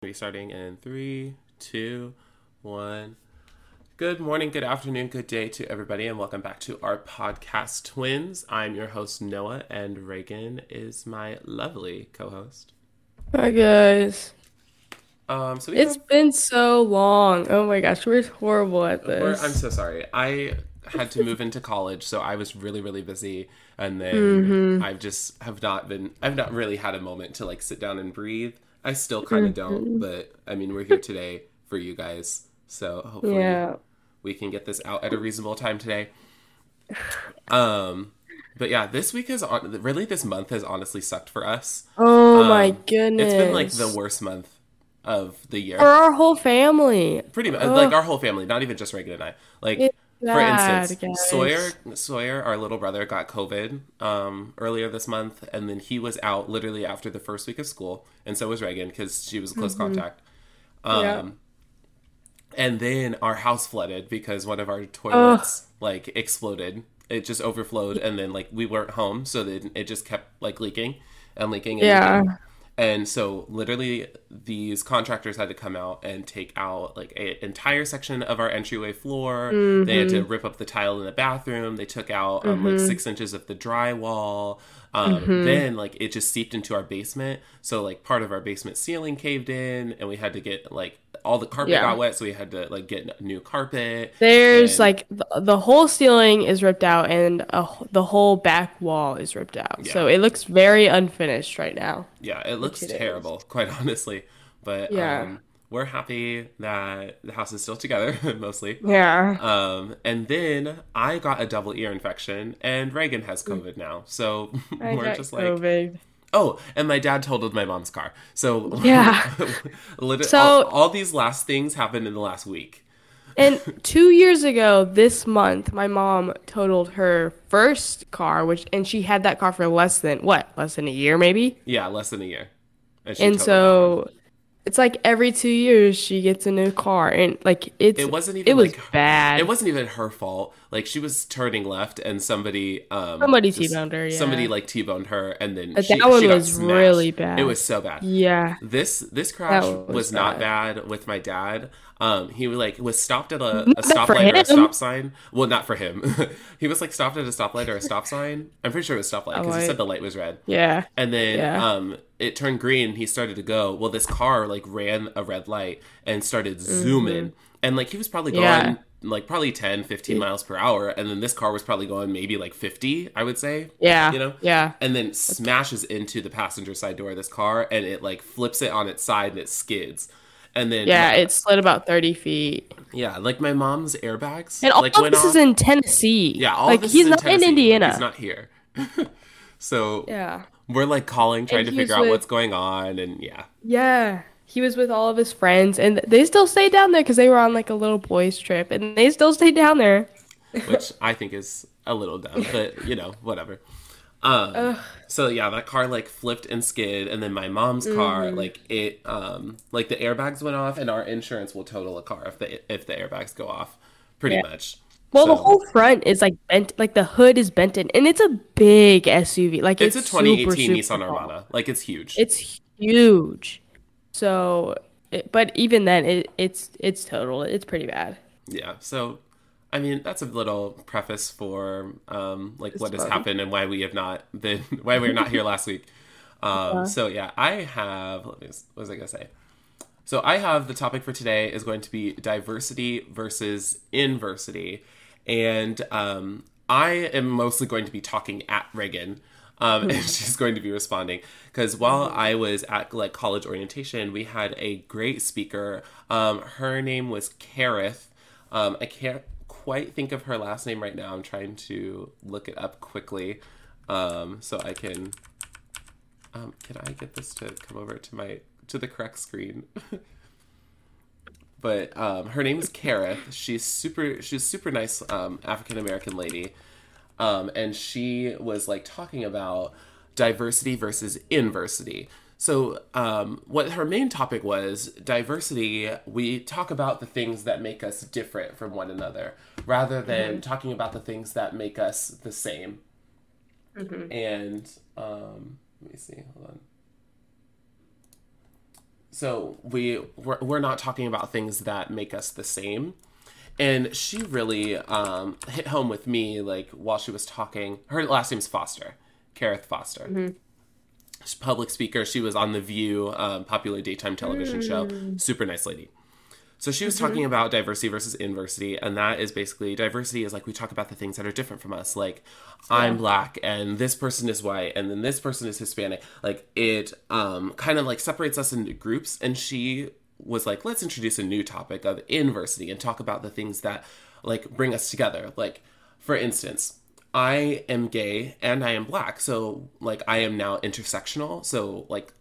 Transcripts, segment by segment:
Be starting in three, two, one. Good morning, good afternoon, good day to everybody, and welcome back to our podcast, Twins. I'm your host, Noah, and Reagan is my lovely co host. Hi, guys. Um, so we It's have, been so long. Oh my gosh, we're horrible at we're- this. I'm so sorry. I had to move into college, so I was really, really busy, and then Mm-hmm. I've just have not been. I've not really had a moment to like sit down and breathe. I still kind of Mm-hmm. don't, but I mean, we're here today for you guys, so hopefully. yeah. we can get this out at a reasonable time today. Um, but yeah, this week is on. Really, this month has honestly sucked for us. Oh Um, my goodness. It's been like the worst month of the year. For our whole family. Pretty much, Ugh. like our whole family, not even just Reagan and I. Like For instance, guys. Sawyer, Sawyer, our little brother, got COVID um, earlier this month, and then he was out literally after the first week of school, and so was Reagan because she was a close contact. Um, Mm-hmm. Yeah. And then our house flooded because one of our toilets like exploded. It just overflowed, and then like we weren't home, so then it just kept like leaking and leaking and Yeah. leaking. And so, literally, these contractors had to come out and take out like an entire section of our entryway floor. They had to rip up the tile in the bathroom. They took out um, like six inches of the drywall. Um, Then, like, it just seeped into our basement. So, like, part of our basement ceiling caved in, and we had to get like all the carpet Yeah. got wet, so we had to like get new carpet. There's And- like the, the whole ceiling is ripped out and a, the whole back wall is ripped out. So it looks very unfinished right now. Yeah, it looks it is. terrible, quite honestly. But Yeah. um, we're happy that the house is still together, mostly. Yeah. Um, and then I got a double ear infection, and Reagan has COVID now. So I we're just like, COVID. oh, and my dad totaled my mom's car. So Yeah. So- all, all these last things happened in the last week. And two years ago, this month, my mom totaled her first car, which and she had that car for less than what, less than a year, maybe. Yeah, less than a year. And that so it's like every two years she gets a new car, and like it's It wasn't even it was like- bad. It wasn't even her fault. Like she was turning left, and somebody um Somebody just- T-boned her, yeah. Somebody like t-boned her, and then But she, that one she was smashed. really bad. It was so bad. yeah, This this crash was, was not bad with my dad. Um, he was like was stopped at a, a stoplight or a stop sign. Well, not for him. he was like stopped at a stoplight or a stop sign. I'm pretty sure it was stoplight because he said the light was red. yeah, And then Yeah. um, it turned green. and He started to go. Well, this car like ran a red light and started zooming. And like he was probably going Mm-hmm. Yeah. like probably 10, 15 miles per hour. And then this car was probably going maybe like 50, I would say. yeah, You know? yeah. And then smashes into the passenger side door of this car and it like flips it on its side and it skids. And then Yeah, it slid about thirty feet, yeah, like my mom's airbags and all like this off. is in Tennessee. yeah, all like this he's in not in Indiana. He's not here. so yeah, we're like calling, trying And to figure out with- what's going on, and yeah, yeah. He was with all of his friends, and they still stayed down there because they were on like a little boys' trip, and they still stayed down there. which I think is a little dumb, but you know, whatever. Um, so yeah, that car like flipped and skid, and then my mom's car, Mm-hmm. like it, um, like the airbags went off, and our insurance will total a car if the if the airbags go off, pretty Yeah. much. Well, the whole front is like bent, like the hood is bent in, and it's a big SUV. Like it's, it's, a 2018 super, Nissan super tall. Armada, like it's huge. It's huge. So, it, but even then, it, it's it's total. It's pretty bad. yeah, so. I mean, that's a little preface for um, like what has happened and why we have not been, why we're not here last week. Um, So yeah, I have. Let me, what was I gonna say? So I have the topic for today is going to be diversity versus inversity, and um, I am mostly going to be talking at Reagan, um, and she's going to be responding because while I was at like college orientation, we had a great speaker. Um, her name was Karith. Um, I can't quite think of her last name right now. I'm trying to look it up quickly um, so I can. Um, can I get this to come over to my to the correct screen? but um, her name is Karith. She's super. She's super nice um, African American lady, um, and she was like talking about diversity versus inversity. So, um, what her main topic was diversity, we talk about the things that make us different from one another rather than talking about the things that make us the same. And um, let me see, hold on. So we we're, we're not talking about things that make us the same. And she really um, hit home with me like while she was talking. Her last name's Foster Karith Foster. Mm-hmm. public speaker. She was on the view um, popular daytime television mm. show super nice lady so she was mm-hmm. talking about diversity versus inversity, and that is basically diversity is like we talk about the things that are different from us. Like yeah. I'm black and this person is white and then this person is Hispanic. Like it um kind of like separates us into groups and she was like, let's introduce a new topic of inversity and talk about the things that like bring us together. Like for instance, I am gay and I am black. So like I am now intersectional. So like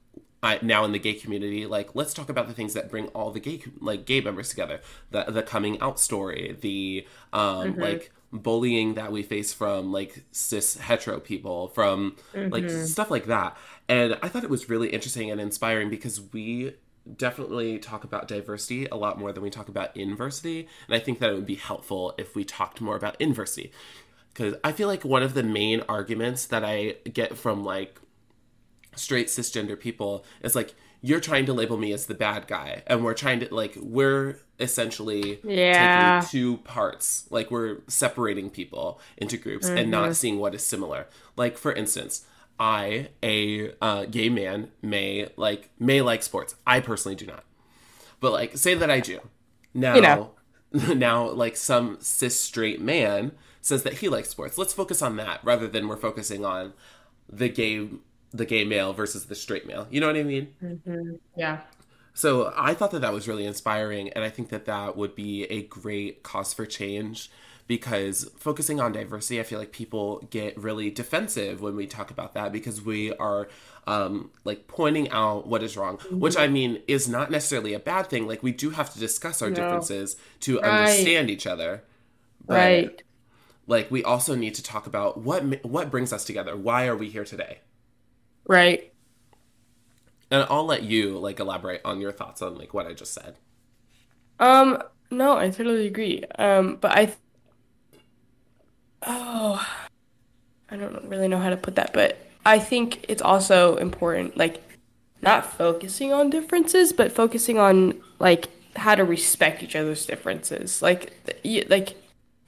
I, now in the gay community, like let's talk about the things that bring all the gay like gay members together. The the coming out story, the um mm-hmm. like bullying that we face from like cis hetero people, from mm-hmm. like stuff like that. And I thought it was really interesting and inspiring because we definitely talk about diversity a lot more than we talk about inversity. And I think that it would be helpful if we talked more about inversity. Because I feel like one of the main arguments that I get from like straight cisgender people is like you're trying to label me as the bad guy and we're trying to like we're essentially yeah. taking two parts like we're separating people into groups mm-hmm. and not seeing what is similar like for instance i a uh, gay man may like may like sports i personally do not but like say that i do now you know. now like some cis straight man says that he likes sports let's focus on that rather than we're focusing on the gay the gay male versus the straight male. You know what I mean? Mm-hmm. Yeah. So I thought that that was really inspiring, and I think that that would be a great cause for change because focusing on diversity, I feel like people get really defensive when we talk about that because we are um, like pointing out what is wrong, mm-hmm. which I mean is not necessarily a bad thing. Like we do have to discuss our no. differences to right. understand each other. But, right. Like we also need to talk about what what brings us together. Why are we here today? Right. And I'll let you like elaborate on your thoughts on like what I just said. Um, no, I totally agree. Um, but I th- Oh, I don't really know how to put that, but I think it's also important like not focusing on differences, but focusing on like how to respect each other's differences. Like like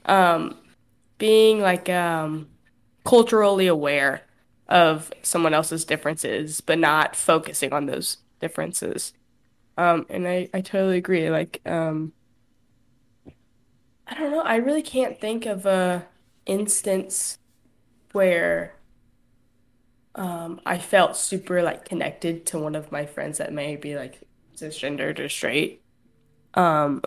um being like um culturally aware of someone else's differences, but not focusing on those differences. Um, and I, I totally agree. Like, um, I don't know. I really can't think of a instance where um, I felt super like connected to one of my friends that may be like cisgendered or straight. Um,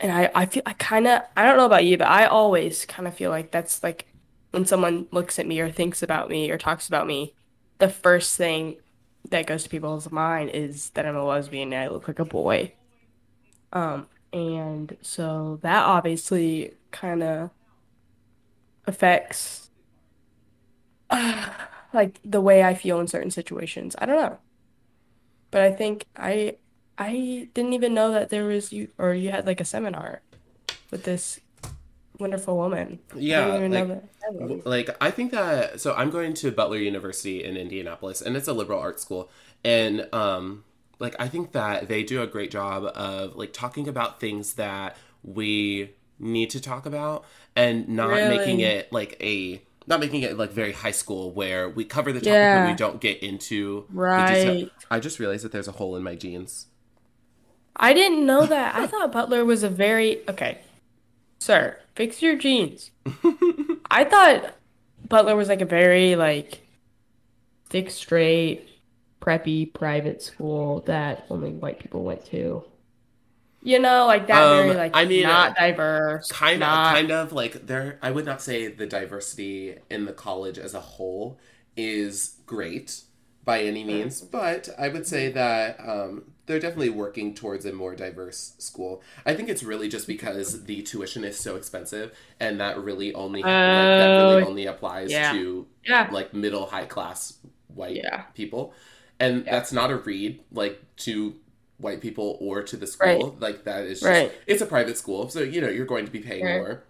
and I, I feel I kind of I don't know about you, but I always kind of feel like that's like when someone looks at me or thinks about me or talks about me, the first thing that goes to people's mind is that I'm a lesbian and I look like a boy. Um, and so that obviously kind of affects uh, like the way I feel in certain situations. I don't know. But I think I I didn't even know that there was you or you had like a seminar with this wonderful woman. Yeah, like, like I think that. So I'm going to Butler University in Indianapolis, and it's a liberal arts school, and um, like I think that they do a great job of like talking about things that we need to talk about, and not really? making it like a not making it like very high school where we cover the topic yeah. but we don't get into right. I just realized that there's a hole in my jeans. I didn't know that. I thought Butler was a very okay. Sir, fix your jeans. I thought Butler was like a very like thick, straight, preppy private school that only white people went to. You know, like that um, very like I mean, not diverse. Kind not... of, kind of like there. I would not say the diversity in the college as a whole is great by any means, but I would say that um, they're definitely working towards a more diverse school. I think it's really just because the tuition is so expensive, and that really only uh, like, that really oh, only applies yeah. to yeah. like middle high class white yeah. people, and that's not a read like to white people or to the school. Right. Like that is just, right. it's a private school, so you know you're going to be paying right. more.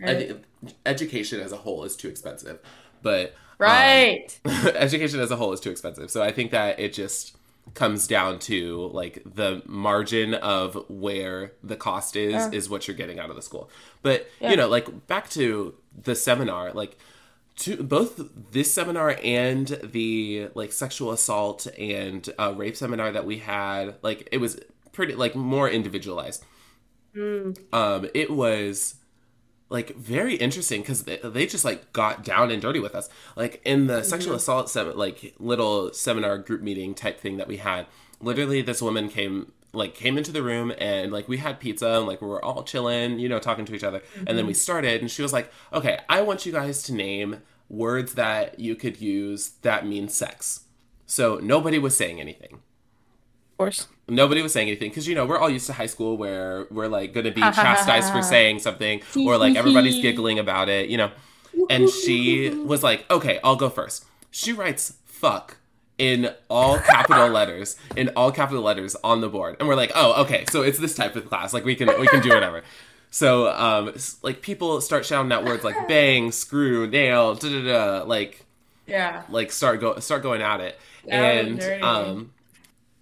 I think education as a whole is too expensive, but right, um, education as a whole is too expensive. So I think that it just comes down to like the margin of where the cost is Yeah. is what you're getting out of the school. But Yeah. you know, like back to the seminar, like to both this seminar and the like sexual assault and uh, rape seminar that we had, like it was pretty like more individualized. Um, it was like very interesting because they, they just like got down and dirty with us. Like in the sexual mm-hmm. assault sem- like little seminar group meeting type thing that we had literally this woman came like came into the room and like we had pizza and like we were all chilling you know talking to each other. And then we mm-hmm. started and she was like okay i want you guys to name words that you could use that mean sex. So nobody was saying anything course. nobody was saying anything because you know we're all used to high school where we're like going to be chastised for saying something or like everybody's giggling about it you know. And she was like okay i'll go first. She writes fuck in all capital letters in all capital letters on the board. And we're like oh okay so it's this type of class like we can we can do whatever. So um like people start shouting out words like bang screw nail da da da like Yeah. like start go start going at it. And and dirty. um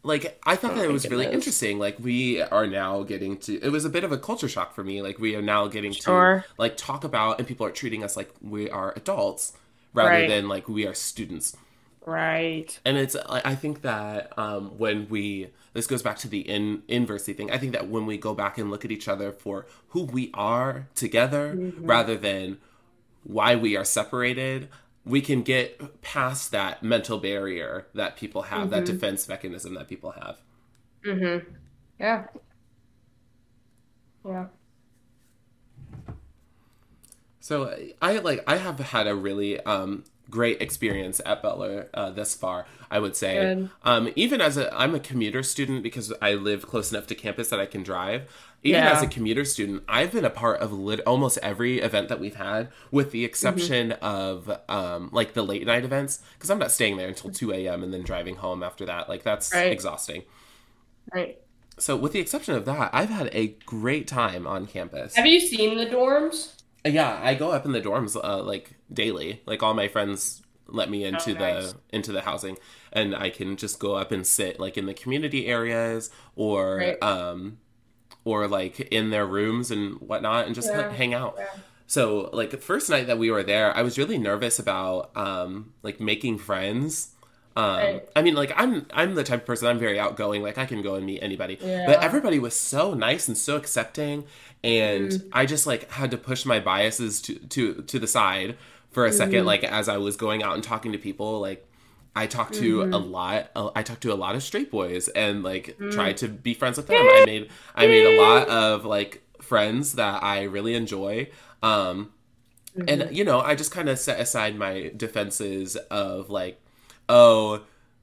like i thought that it was really interesting like we are now getting to it was a bit of a culture shock for me like we are now getting Sure. to like talk about and people are treating us like we are adults rather Right. than like we are students Right. and it's i I think that um, when we this goes back to the in inversity thing i think that when we go back and look at each other for who we are together Mm-hmm. rather than why we are separated we can get past that mental barrier that people have that Mm-hmm. defense mechanism that people have Mm-hmm. Yeah. Yeah. So I like I have had a really um great experience at Butler uh, thus far. I would say, um, even as a I'm a commuter student because I live close enough to campus that I can drive. Even Yeah. as a commuter student, I've been a part of lit- almost every event that we've had, with the exception of um, like the late night events, because I'm not staying there until 2 a.m. and then driving home after that. Like that's Right. exhausting. Right. So, with the exception of that, I've had a great time on campus. Have you seen the dorms? Yeah, I go up in the dorms uh, like daily. Like all my friends let me into Oh, nice. the into the housing, and I can just go up and sit like in the community areas or Right. um or like in their rooms and whatnot, and just Yeah. hang out. Yeah. So like the first night that we were there, I was really nervous about um like making friends. Um, Right. I mean, like I'm I'm the type of person I'm very outgoing. Like I can go and meet anybody, but everybody was so nice and so accepting, and Mm-hmm. I just like had to push my biases to to to the side for a second. Mm-hmm. Like as I was going out and talking to people, like I talked to Mm-hmm. a lot. I talked to a lot of straight boys and like Mm. tried to be friends with them. I made I made a lot of like friends that I really enjoy. Um, Mm-hmm. and you know i just kind of set aside my defenses of like oh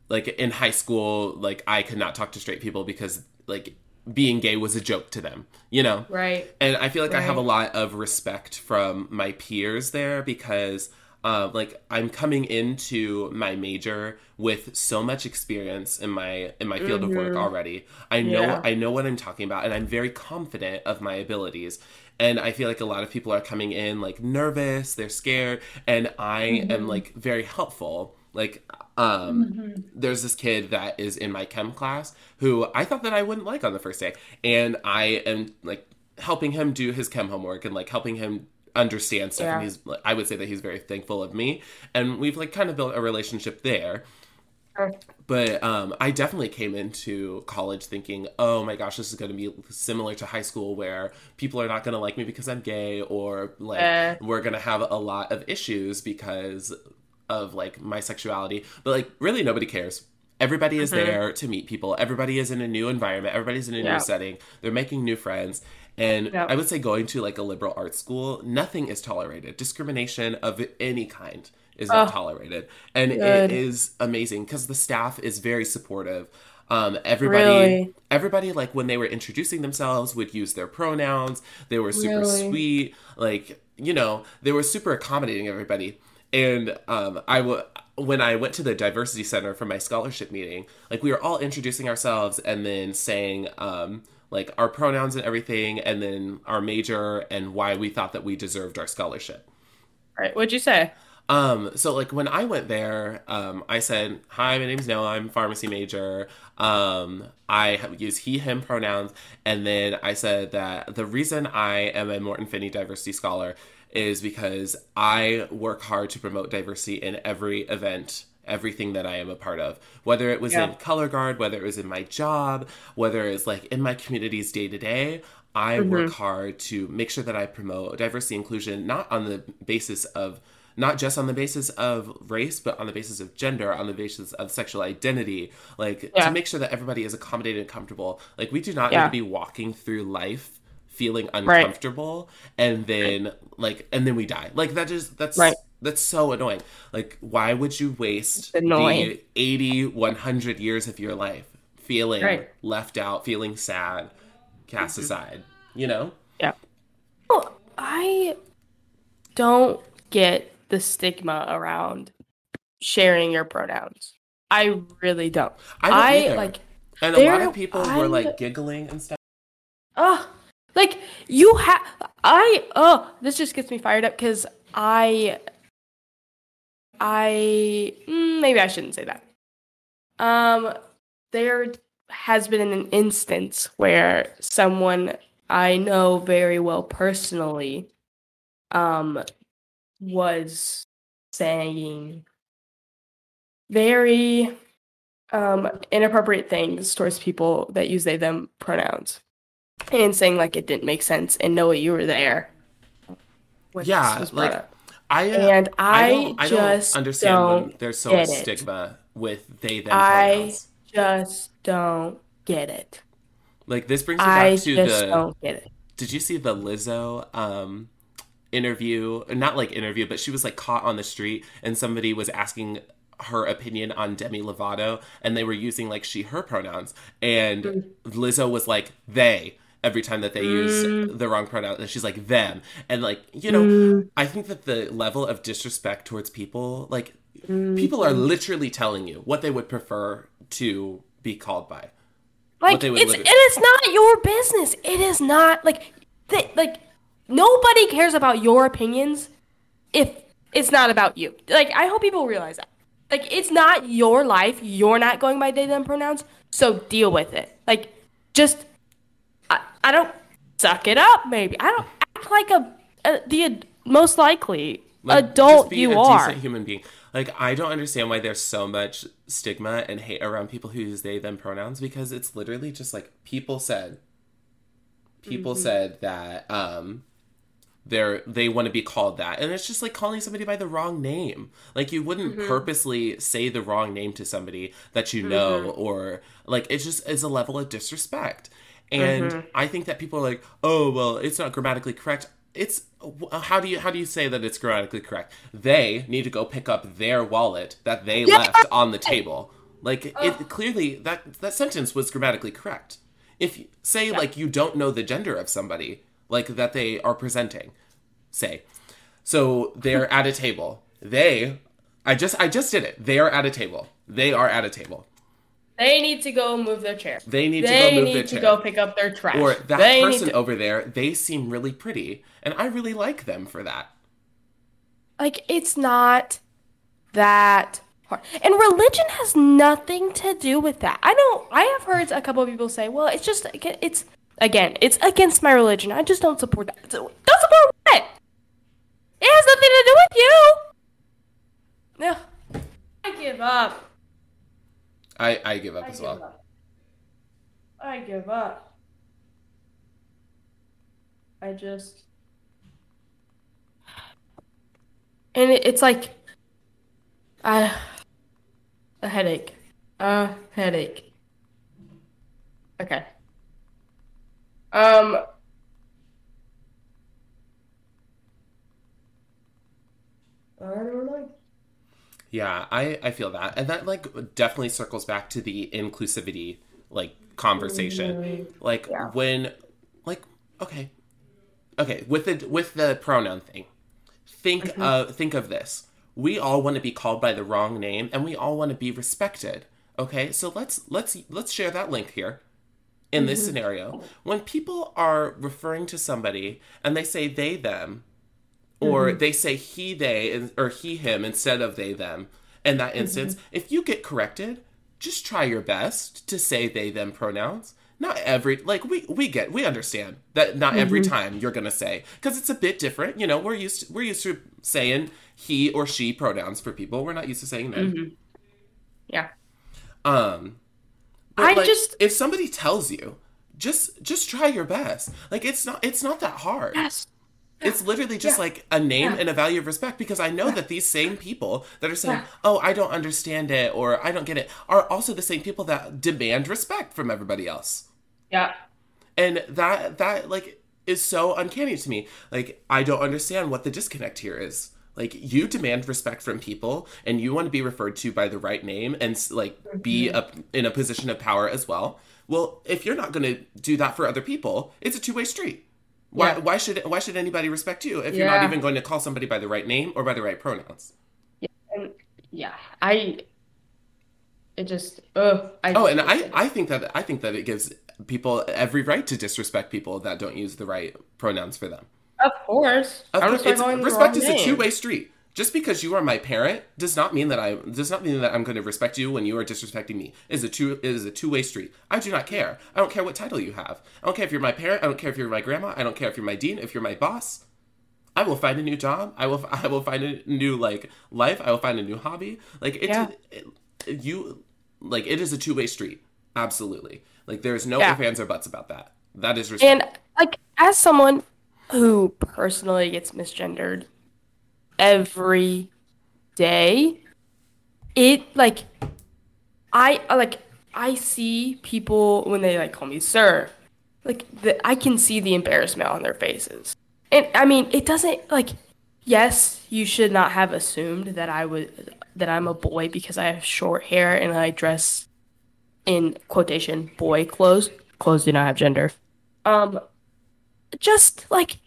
like in high school like i could not talk to straight people because like being gay was a joke to them you know? Right. and i feel like i have a lot of respect from my peers there because um, like i'm coming into my major with so much experience in my in my field of work already. I know Yeah. i know what i'm talking about and i'm very confident of my abilities. And i feel like a lot of people are coming in like nervous they're scared and i am like very helpful like um there's this kid that is in my chem class who i thought that i wouldn't like on the first day. And i am like helping him do his chem homework and like helping him understand stuff. And he's like, i would say that he's very thankful of me. And we've like kind of built a relationship there. Sure. but um, I definitely came into college thinking, oh my gosh, this is going to be similar to high school where people are not going to like me because I'm gay, or like Eh. we're going to have a lot of issues because of like my sexuality. But like, really, nobody cares. Everybody is there to meet people. Everybody is in a new environment. Everybody's in a Yeah. new setting. They're making new friends. And Yeah. I would say going to like a liberal arts school, nothing is tolerated. Discrimination of any kind is not Oh, tolerated. And it good. is amazing because the staff is very supportive. Um, everybody, Really? everybody, like when they were introducing themselves, would use their pronouns. They were super Really? sweet, like you know, they were super accommodating everybody. And um, I w- when I went to the diversity center for my scholarship meeting, like we were all introducing ourselves and then saying um, like our pronouns and everything, and then our major and why we thought that we deserved our scholarship. Right. What'd you say? Um, so like when I went there, um, I said, "Hi, my name's Noah. I'm a pharmacy major. Um, I use he him pronouns." And then I said that the reason I am a Morton Finney diversity scholar is because I work hard to promote diversity in every event everything that I am a part of, whether it was yeah. in color guard, whether it was in my job, whether it's like in my communities day to day. I mm-hmm. work hard to make sure that I promote diversity inclusion, not on the basis of not just on the basis of race, but on the basis of gender, on the basis of sexual identity, like yeah. to make sure that everybody is accommodated and comfortable. Like we do not yeah. need to be walking through life feeling uncomfortable right. and then right. like and then we die. Like that is that's right. that's so annoying. Like why would you waste the 80 100 years of your life feeling left out, feeling sad, cast mm-hmm. aside, you know? Yeah. Well, I don't get the stigma around sharing your pronouns. I really don't. I, don't I like and a lot of people I'm, were like giggling and stuff. Oh, like you have I oh, this just gets me fired up cuz I I mm, maybe I shouldn't say that. Um there has been an instance where someone I know very well personally um was saying very um, inappropriate things towards people that use they them pronouns and saying like it didn't make sense and know you were there. Yeah like i uh, and i, I, don't, I just don't understand don't when there's so much stigma with they them pronouns. i just don't get it. Like this brings me back I to the don't get it. did you see the Lizzo um interview, not like interview, but she was like caught on the street and somebody was asking her opinion on Demi Lovato and they were using like she her pronouns and mm. Lizzo was like they every time that they mm. use the wrong pronoun and she's like them and like you know mm. I think that the level of disrespect towards people like mm. people are literally telling you what they would prefer to be called by like it's and it's not your business it is not like they, like Nobody cares about your opinions if it's not about you. Like, I hope people realize that. Like, it's not your life. You're not going by they, them pronouns. So deal with it. Like, just, I, don't suck it up, maybe. I don't act like a, a the most likely like, adult you are. human being. Like, I don't understand why there's so much stigma and hate around people who use they, them pronouns because it's literally just like people said. People mm-hmm. said that, um, they're they want to be called that and it's just like calling somebody by the wrong name like you wouldn't mm-hmm. purposely say the wrong name to somebody that you know mm-hmm. or like it just is a level of disrespect and mm-hmm. i think that people are like oh well it's not grammatically correct. It's how do you how do you say that it's grammatically correct? They need to go pick up their wallet that they yeah. left on the table. Like it clearly that that sentence was grammatically correct. If say yeah. like you don't know the gender of somebody like that they are presenting say. So they're at a table. They i just i just did it. They are at a table. They are at a table they need to go move their chair. They need they to go move their chair. They need to go pick up their trash. Or that they person to... over there, they seem really pretty, and I really like them for that. Like it's not that hard, and religion has nothing to do with that. I know I have heard a couple of people say, "Well, it's just it's Again, it's against my religion. I just don't support that. Don't support what? It has nothing to do with you. No, I give up. I I give up I as give well. Up. I give up. I just and it, it's like uh, a headache. A headache. Okay. Um, I don't know. Yeah, I I feel that, and that like definitely circles back to the inclusivity like conversation. Mm-hmm. Like yeah. when, like okay, okay with the with the pronoun thing. Think mm-hmm. of think of this. We all want to be called by the wrong name, and we all want to be respected. Okay, so let's let's let's share that link here in this mm-hmm. scenario when people are referring to somebody and they say they them or mm-hmm. they say he they or he him instead of they them in that instance mm-hmm. if you get corrected just try your best to say they them pronouns not every like we we get we understand that not every mm-hmm. time you're gonna say because it's a bit different you know we're used to, we're used to saying he or she pronouns for people we're not used to saying them mm-hmm. yeah um i like, just if somebody tells you just just try your best like it's not it's not that hard yes it's literally just yeah. like a name yeah. and a value of respect because I know that these same people that are saying, "Oh, I don't understand it" or "I don't get it," are also the same people that demand respect from everybody else. Yeah. And that that like is so uncanny to me. Like I don't understand what the disconnect here is. Like you demand respect from people and you want to be referred to by the right name and like be mm-hmm. up in a position of power as well. Well, if you're not going to do that for other people, it's a two-way street. Why yeah. why should why should anybody respect you if you're not even going to call somebody by the right name or by the right pronouns? Yeah, and yeah, I it just oh I oh and I I think that I think that it gives people every right to disrespect people that don't use the right pronouns for them. Of course, of course respect is a two way street just because you are my parent does not mean that I does not mean that I'm going to respect you when you are disrespecting me. It is a two it is a two way street. I do not care. I don't care what title you have. I don't care if you're my parent. I don't care if you're my grandma. I don't care if you're my dean. If you're my boss, I will find a new job. I will I will find a new like life. I will find a new hobby. Like it, yeah. it, it you like it is a two way street. Absolutely. Like there's no yeah. ifs ands or buts about that. That is respect. And like as someone who personally gets misgendered every day. It like I like I see people when they like call me sir, like the, I can see the embarrassment on their faces. And I mean, it doesn't like yes, you should not have assumed that I would that I'm a boy because I have short hair and I dress in quotation boy clothes. Clothes do not have gender. Um just like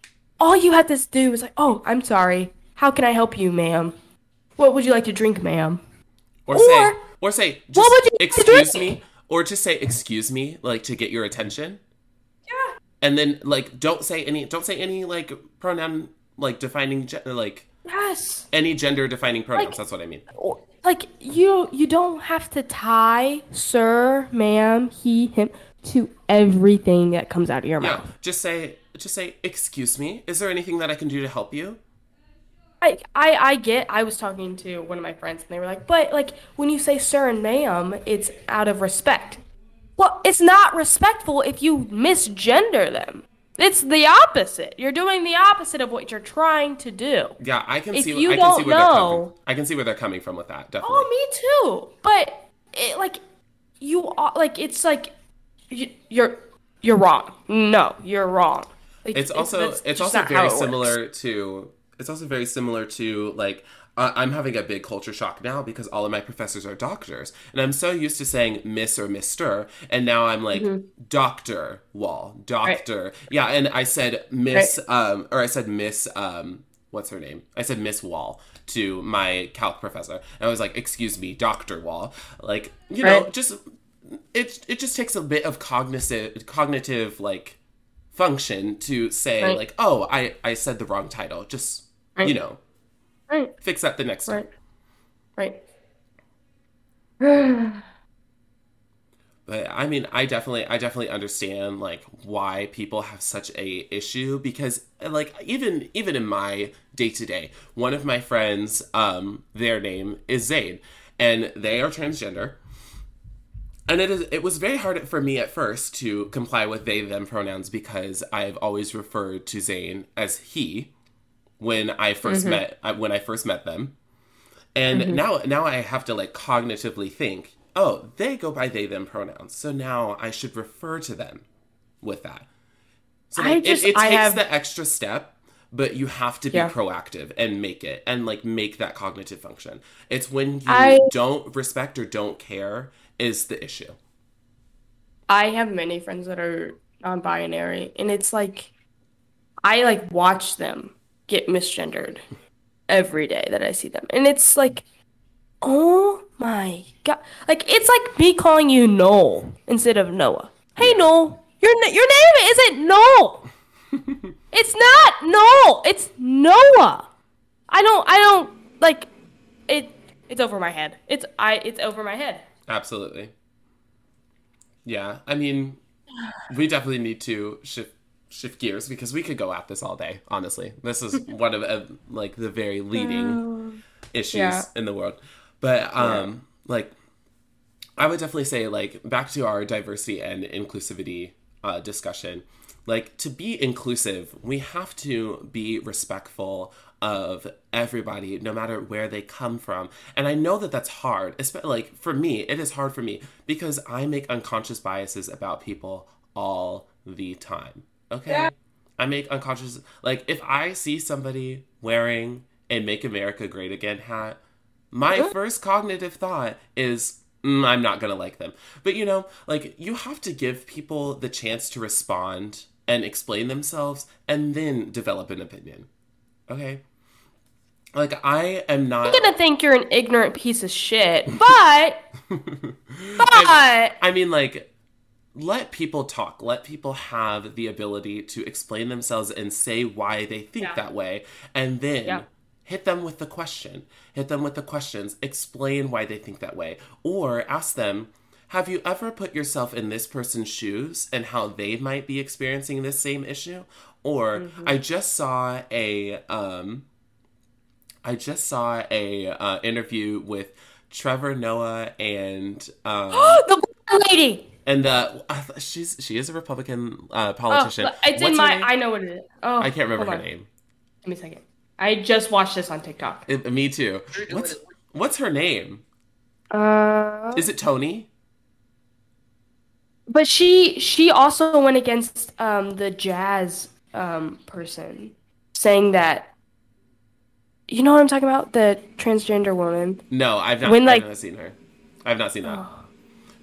all you had to do was like, "Oh, I'm sorry. How can I help you, ma'am? What would you like to drink, ma'am? Or, or say, or say, what would you excuse me, or just say excuse me, like to get your attention. Yeah. And then like don't say any, don't say any like pronoun like defining like yes any gender defining pronouns. Like, that's what I mean. Like you, you don't have to tie sir, ma'am, he, him to everything that comes out of your yeah. mouth. Just say, just say, excuse me. Is there anything that I can do to help you? I, I I get I was talking to one of my friends and they were like, but like when you say sir and ma'am, it's out of respect. Well, it's not respectful if you misgender them. It's the opposite. You're doing the opposite of what you're trying to do. Yeah, I can if see. You I don't see where know, I can see where they're coming from with that. Definitely. Oh, me too. But it, like, you are like it's like you, you're you're wrong. No, you're wrong. Like, it's also it's, it's also very similar to it's also very similar to like uh, I'm having a big culture shock now because all of my professors are doctors, and I'm so used to saying Miss or Mister, and now I'm like mm-hmm. Doctor Wall, Doctor, right. yeah, and I said Miss, right. um, or I said Miss, um, what's her name? I said Miss Wall to my calc professor, and I was like, "Excuse me, Doctor Wall," like you right. know, just it it just takes a bit of cognitive cognitive like function to say like, "Oh, I I said the wrong title," just Right. You know. Right. Fix that the next time. Right. Right. but I mean, I definitely, I definitely understand like why people have such a issue because like even even in my day to day, one of my friends, um, their name is Zane, and they are transgender. And it is it was very hard for me at first to comply with they them pronouns because I've always referred to Zane as he when I 1st mm-hmm. met when I first met them. And mm-hmm. now now I have to like cognitively think, oh, they go by they them pronouns. So now I should refer to them with that. So like, just, it, it, takes have... the extra step, but you have to be yeah. proactive and make it and like make that cognitive function. It's when you I... don't respect or don't care is the issue. I have many friends that are non-binary and it's like I like watch them get misgendered every day that I see them. And it's like, oh my god. Like, it's like me calling you Noel instead of Noah. Hey, Noel, your, your name isn't Noel. It's not Noel. It's Noah. I don't. I don't like it. It's over my head. It's I. It's over my head. Absolutely. Yeah, I mean, we definitely need to shift shift gears because we could go at this all day. Honestly, this is one of uh, like the very leading issues yeah. in the world. But um, yeah. like, I would definitely say like back to our diversity and inclusivity uh, discussion. Like to be inclusive, we have to be respectful of everybody, no matter where they come from. And I know that that's hard. Especially like for me, it is hard for me because I make unconscious biases about people all the time. Okay. Yeah. I make unconscious like if I see somebody wearing a "Make America Great Again" hat, my first cognitive thought is mm, I'm not gonna like them. But you know, like you have to give people the chance to respond and explain themselves, and then develop an opinion. Okay. Like I am not. I'm gonna think you're an ignorant piece of shit, but but I, I mean, like let people talk let people have the ability to explain themselves and say why they think yeah. that way and then yeah. hit them with the question hit them with the questions explain why they think that way or ask them have you ever put yourself in this person's shoes and how they might be experiencing this same issue or mm-hmm. i just saw a um i just saw a uh, interview with Trevor Noah and um the lady and uh, she's she is a Republican uh, politician. Oh, it's What's in my. I know what it is. Oh, I can't remember her on. name. Give me a second. I just watched this on TikTok. It, me too. What's What's her name? Uh, is it Tony? But she she also went against um, the jazz um, person, saying that. You know what I'm talking about? The transgender woman. No, I've not. When, like, I've not seen her. I've not seen that. Oh.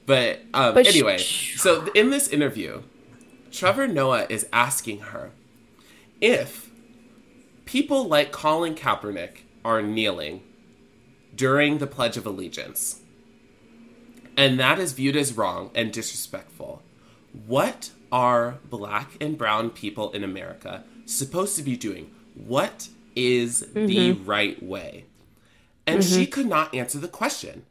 But, um, but anyway, sh- so in this interview, Trevor Noah is asking her if people like Colin Kaepernick are kneeling during the Pledge of Allegiance, and that is viewed as wrong and disrespectful, what are black and brown people in America supposed to be doing? What is mm-hmm. the right way? And mm-hmm. she could not answer the question.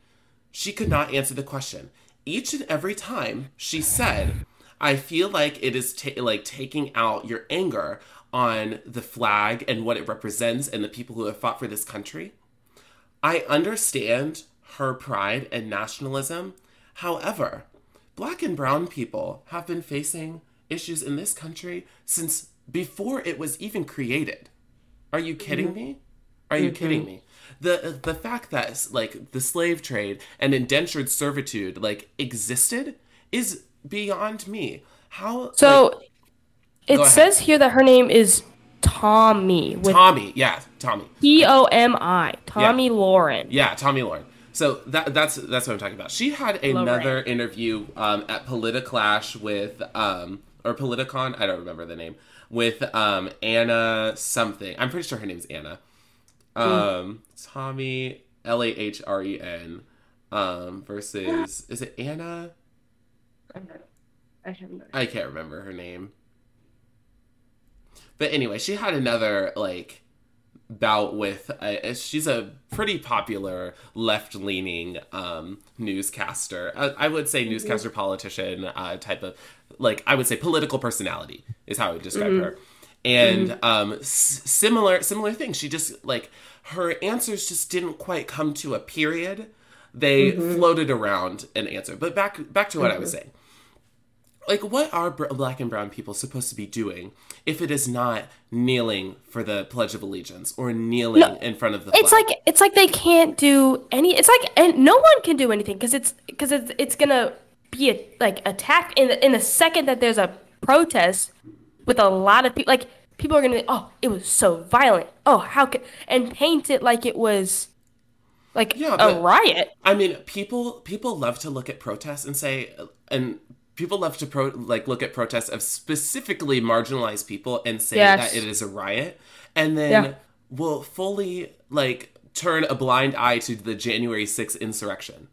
She could not answer the question each and every time she said, I feel like it is ta- like taking out your anger on the flag and what it represents and the people who have fought for this country. I understand her pride and nationalism. However, black and brown people have been facing issues in this country since before it was even created. Are you kidding mm-hmm. me? Are you mm-hmm. kidding me? The the fact that like the slave trade and indentured servitude like existed is beyond me. How so? Like, it says here that her name is Tomi. With Tomi, yeah, Tomi. T O M I. Tomi yeah. Lahren. Yeah, Tomi Lahren. So that that's that's what I'm talking about. She had another interview um, at Politiclash with um, or Politicon, I don't remember the name, with um, Anna something. I'm pretty sure her name's Anna. Um, Tomi L A H R E N um, versus is it Anna? I I can't remember her name. But anyway, she had another like bout with uh, she's a pretty popular left-leaning um, newscaster uh, i would say mm-hmm. newscaster politician uh, type of like i would say political personality is how i would describe mm-hmm. her and mm. um, s- similar similar thing. She just like her answers just didn't quite come to a period. They mm-hmm. floated around an answer. But back back to what mm-hmm. I was mm-hmm. saying. Like, what are black and brown people supposed to be doing if it is not kneeling for the Pledge of Allegiance or kneeling no, in front of the? It's like it's like they can't do any. It's like and no one can do anything because it's because it's it's gonna be a, like attacked in the, in the second that there's a protest with a lot of people. Like people are gonna be, oh, it was so violent. Oh, how could and paint it like it was like yeah, a riot. I mean, people people love to look at protests and say and people love to pro like look at protests of specifically marginalized people and say yes. that it is a riot and then yeah. will fully like turn a blind eye to the January 6th insurrection.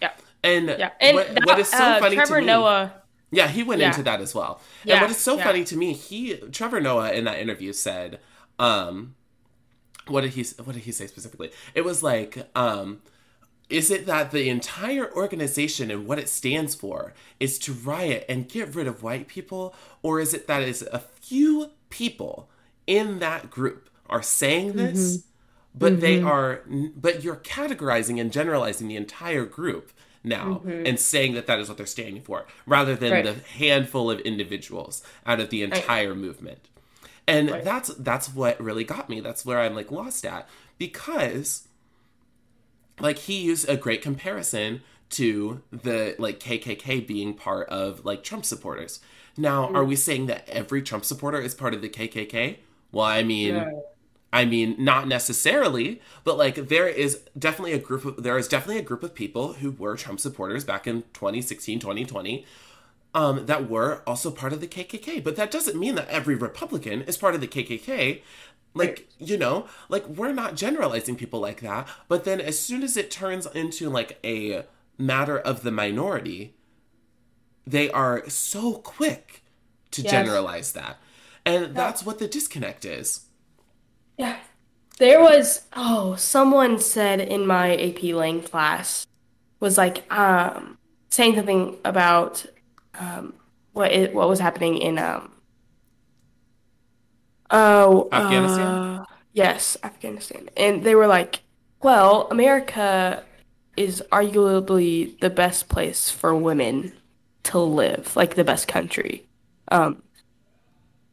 Yeah. And, yeah. and what, that, what is so uh, funny Trevor to me, Noah Yeah, he went Yeah. into that as well. Yeah. and what is so yeah. funny to me, he Trevor Noah in that interview said, um, what did he what did he say specifically? It was like, um, is it that the entire organization and what it stands for is to riot and get rid of white people, or is it that is a few people in that group are saying this, but they are, but you're categorizing and generalizing the entire group now mm-hmm. and saying that that is what they're standing for, rather than Right. the handful of individuals out of the entire movement. And Right. that's that's what really got me. That's where I'm like lost at because like he used a great comparison to the like KKK being part of like Trump supporters. Now, are mm. we saying that every Trump supporter is part of the KKK? Well, I mean, No. I mean, not necessarily, but like there is definitely a group of there is definitely a group of people who were Trump supporters back in 2016, 2020 um, that were also part of the KKK. But that doesn't mean that every Republican is part of the KKK. Like, you know, like we're not generalizing people like that. But then as soon as it turns into like a matter of the minority, they are so quick to Yes. generalize that. And that's what the disconnect is. Yeah. There was, oh, someone said in my AP Lang class was like um saying something about um what it, what was happening in um oh Afghanistan? uh, yes, Afghanistan. And they were like, well, America is arguably the best place for women to live, like the best country. Um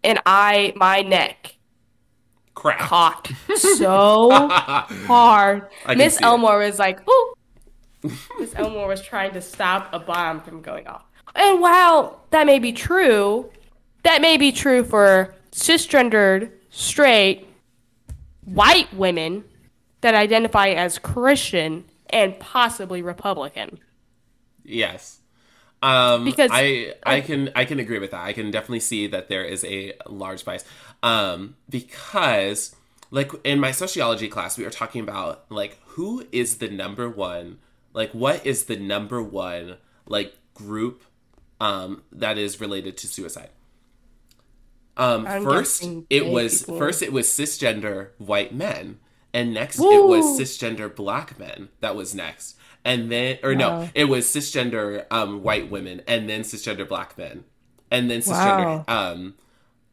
and I my neck Crap. cocked so hard. Miss see it. Elmore was like, "Ooh." Miss Elmore was trying to stop a bomb from going off. And while that may be true, that may be true for cisgendered, straight, white women that identify as Christian and possibly Republican. Yes. Um, Because- I I can I can agree with that. I can definitely see that there is a large bias. Um, because like in my sociology class, we were talking about like who is the number one like what is the number one like group um that is related to suicide. Um, I'm first it was people. first it was cisgender white men, and next it was cisgender black men that was next, and then or no, it was cisgender um, white women, and then cisgender black men, and then cisgender um,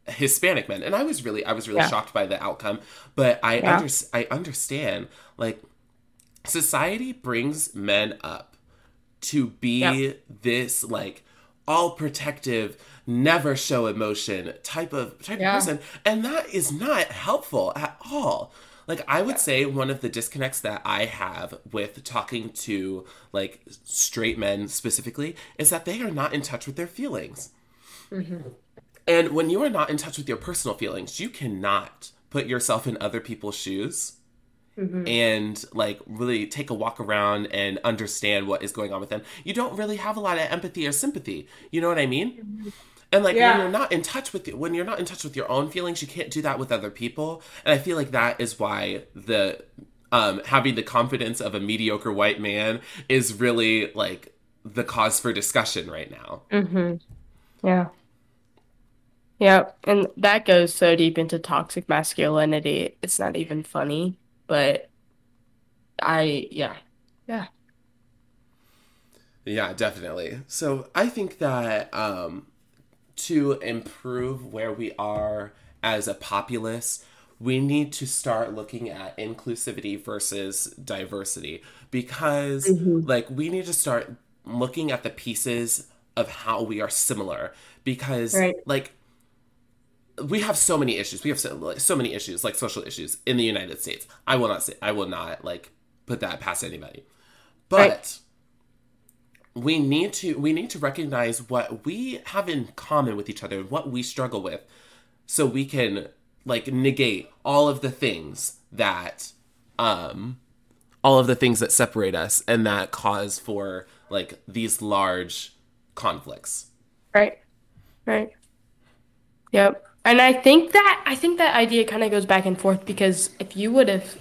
Hispanic men. And I was really I was really Yeah. shocked by the outcome, but I Yeah. under, I understand like society brings men up to be Yeah. this like all protective never show emotion type of type Yeah. of person and that is not helpful at all like i would say one of the disconnects that i have with talking to like straight men specifically is that they are not in touch with their feelings. Mm-hmm. And when you are not in touch with your personal feelings you cannot put yourself in other people's shoes mm-hmm. and like really take a walk around and understand what is going on with them, you don't really have a lot of empathy or sympathy. You know what I mean? Mm-hmm. And like Yeah. when you're not in touch with when you're not in touch with your own feelings, you can't do that with other people. And I feel like that is why the um, having the confidence of a mediocre white man is really like the cause for discussion right now. Mm-hmm. Yeah. Yeah, and that goes so deep into toxic masculinity. It's not even funny, but I, yeah. Yeah. Yeah, definitely. So I think that um, to improve where we are as a populace, we need to start looking at inclusivity versus diversity because, mm-hmm. like, we need to start looking at the pieces of how we are similar because, Right. like, we have so many issues. We have so, like, so many issues, like social issues in the United States. I will not say, I will not like put that past anybody. But Right. We need to we need to recognize what we have in common with each other, what we struggle with, so we can like negate all of the things that um all of the things that separate us and that cause for like these large conflicts. Right. Right. Yep. And I think that I think that idea kind of goes back and forth because if you would have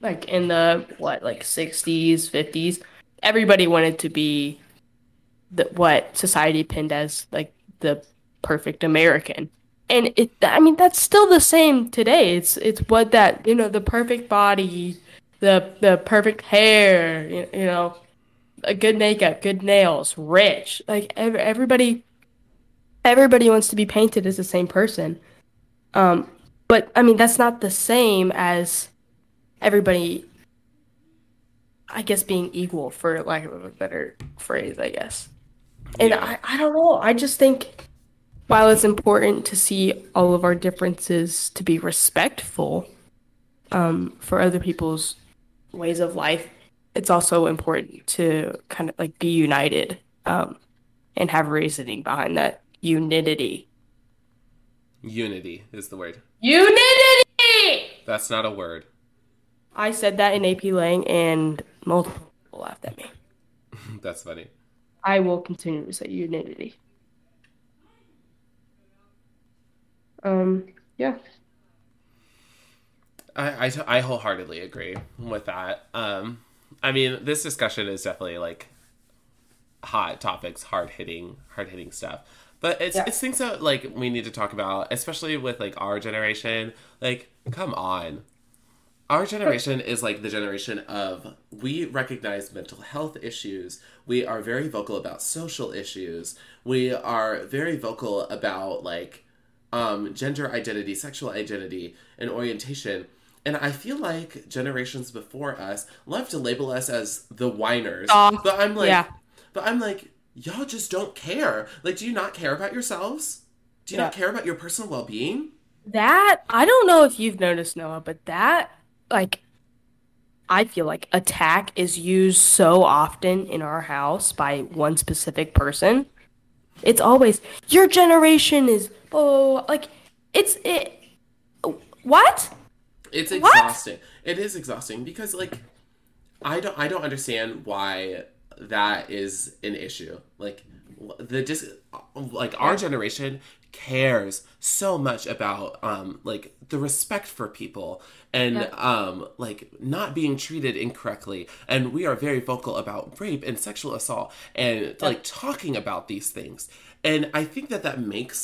like in the what like 60s, 50s, everybody wanted to be the, what society pinned as like the perfect American. And it I mean that's still the same today. It's it's what that, you know, the perfect body, the the perfect hair, you, you know, a good makeup, good nails, rich. Like ev- everybody everybody wants to be painted as the same person. Um but I mean that's not the same as everybody I guess being equal for lack of a better phrase, I guess. And Yeah. I, I don't know. I just think while it's important to see all of our differences to be respectful um, for other people's ways of life, it's also important to kind of like be united um, and have reasoning behind that unity. Unity is the word. Unity! That's not a word. I said that in AP Lang and multiple people laughed at me. That's funny. I will continue to say unity. Um, yeah. I, I, I wholeheartedly agree with that. Um, I mean, this discussion is definitely like hot topics, hard hitting, hard hitting stuff. But it's Yeah. it's things that like we need to talk about, especially with like our generation. Like, come on. Our generation is like the generation of we recognize mental health issues. We are very vocal about social issues. We are very vocal about like um, gender identity, sexual identity, and orientation. And I feel like generations before us love to label us as the whiners. But I'm like, yeah. but I'm like, y'all just don't care. Like, do you not care about yourselves? Do you not care about your personal well being? That I don't know if you've noticed, Noah, but that like I feel like attack is used so often in our house by one specific person. It's always your generation is oh like it's it what? It's What? exhausting. It is exhausting because like I don't I don't understand why that is an issue. Like the dis like our generation cares so much about um like the respect for people and Yeah. um like not being treated incorrectly. And we are very vocal about rape and sexual assault and like talking about these things. And i think that that makes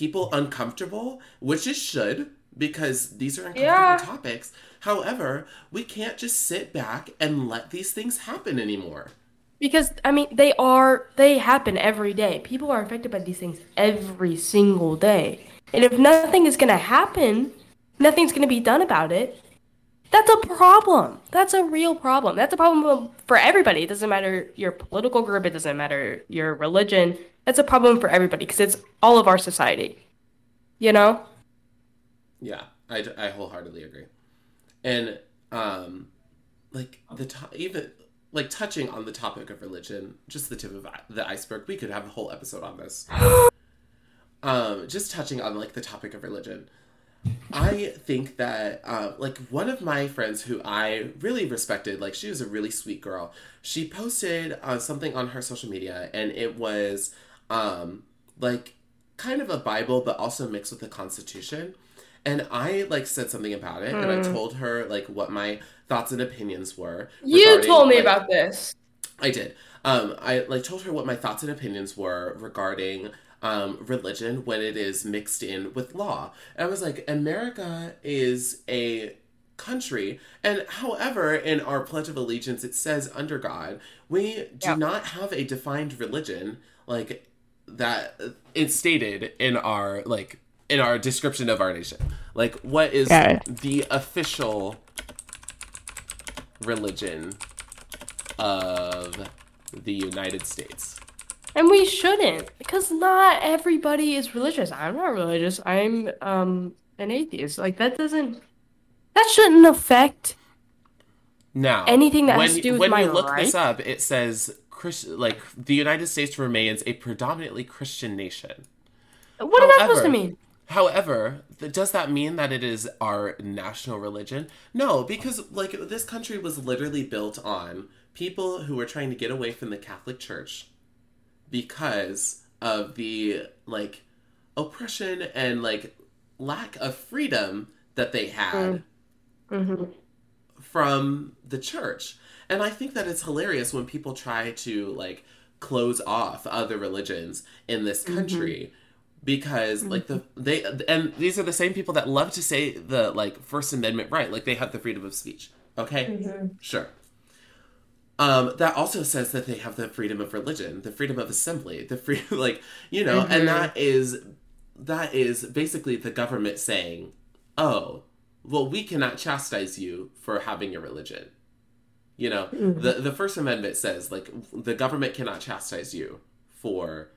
people uncomfortable which it should because these are uncomfortable Yeah. topics. However we can't just sit back and let these things happen anymore Because I mean they are they happen every day. People are affected by these things every single day. And if nothing is going to happen, nothing's going to be done about it. That's a problem. That's a real problem. That's a problem for everybody. It doesn't matter your political group, it doesn't matter your religion. That's a problem for everybody because it's all of our society. You know? Yeah, I, I wholeheartedly agree. And um like the to- even like touching on the topic of religion, just the tip of the iceberg. We could have a whole episode on this. um just touching on like the topic of religion. I think that uh, like one of my friends who I really respected, like she was a really sweet girl. She posted uh, something on her social media, and it was um, like kind of a Bible, but also mixed with the Constitution. And I like said something about it, and I told her like what my thoughts and opinions were. You told me like- about this. I did. Um, I like told her what my thoughts and opinions were regarding um, religion when it is mixed in with law. And I was like, America is a country, and however, in our Pledge of Allegiance, it says under God, we do Yeah. not have a defined religion like that. It's stated in our like in our description of our nation. Like, what is Okay. the official religion of the United States. And we shouldn't, because not everybody is religious. I'm not religious. I'm um an atheist. Like that doesn't that shouldn't affect Now, Anything that when, has to do with when my you look this up, it says Christ, like the United States remains a predominantly Christian nation. what is that supposed to mean? However, th- does that mean that it is our national religion? No, because like this country was literally built on people who were trying to get away from the Catholic Church because of the like oppression and like lack of freedom that they had Mm-hmm. from the church. And I think that it's hilarious when people try to like close off other religions in this country mm-hmm. Because mm-hmm. like the they and these are the same people that love to say the like first amendment right like they have the freedom of speech okay mm-hmm. sure um, that also says that they have the freedom of religion, the freedom of assembly, the free like you know, mm-hmm. and that is that is basically the government saying, "Oh, well, we cannot chastise you for having a religion." You know, mm-hmm. the the First Amendment says like the government cannot chastise you for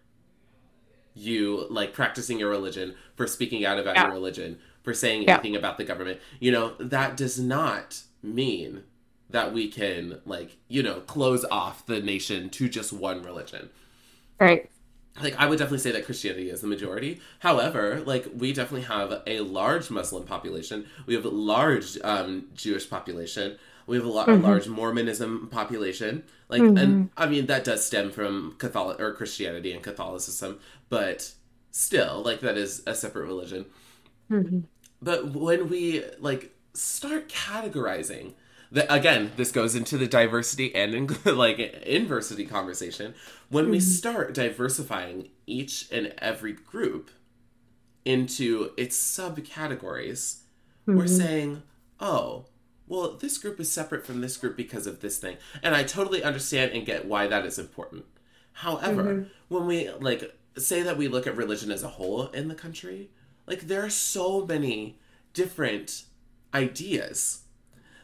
you like practicing your religion, for speaking out about yeah. your religion, for saying yeah. anything about the government. You know, that does not mean that we can like you know close off the nation to just one religion right like i would definitely say that christianity is the majority however like we definitely have a large muslim population we have a large um, jewish population we have a, lot, mm-hmm. a large mormonism population like mm-hmm. and i mean that does stem from catholic or christianity and catholicism but still like that is a separate religion mm-hmm. but when we like start categorizing the, again, this goes into the diversity and in, like inversity conversation. When mm-hmm. we start diversifying each and every group into its subcategories, mm-hmm. we're saying, oh, well, this group is separate from this group because of this thing. And I totally understand and get why that is important. However, mm-hmm. when we like say that we look at religion as a whole in the country, like there are so many different ideas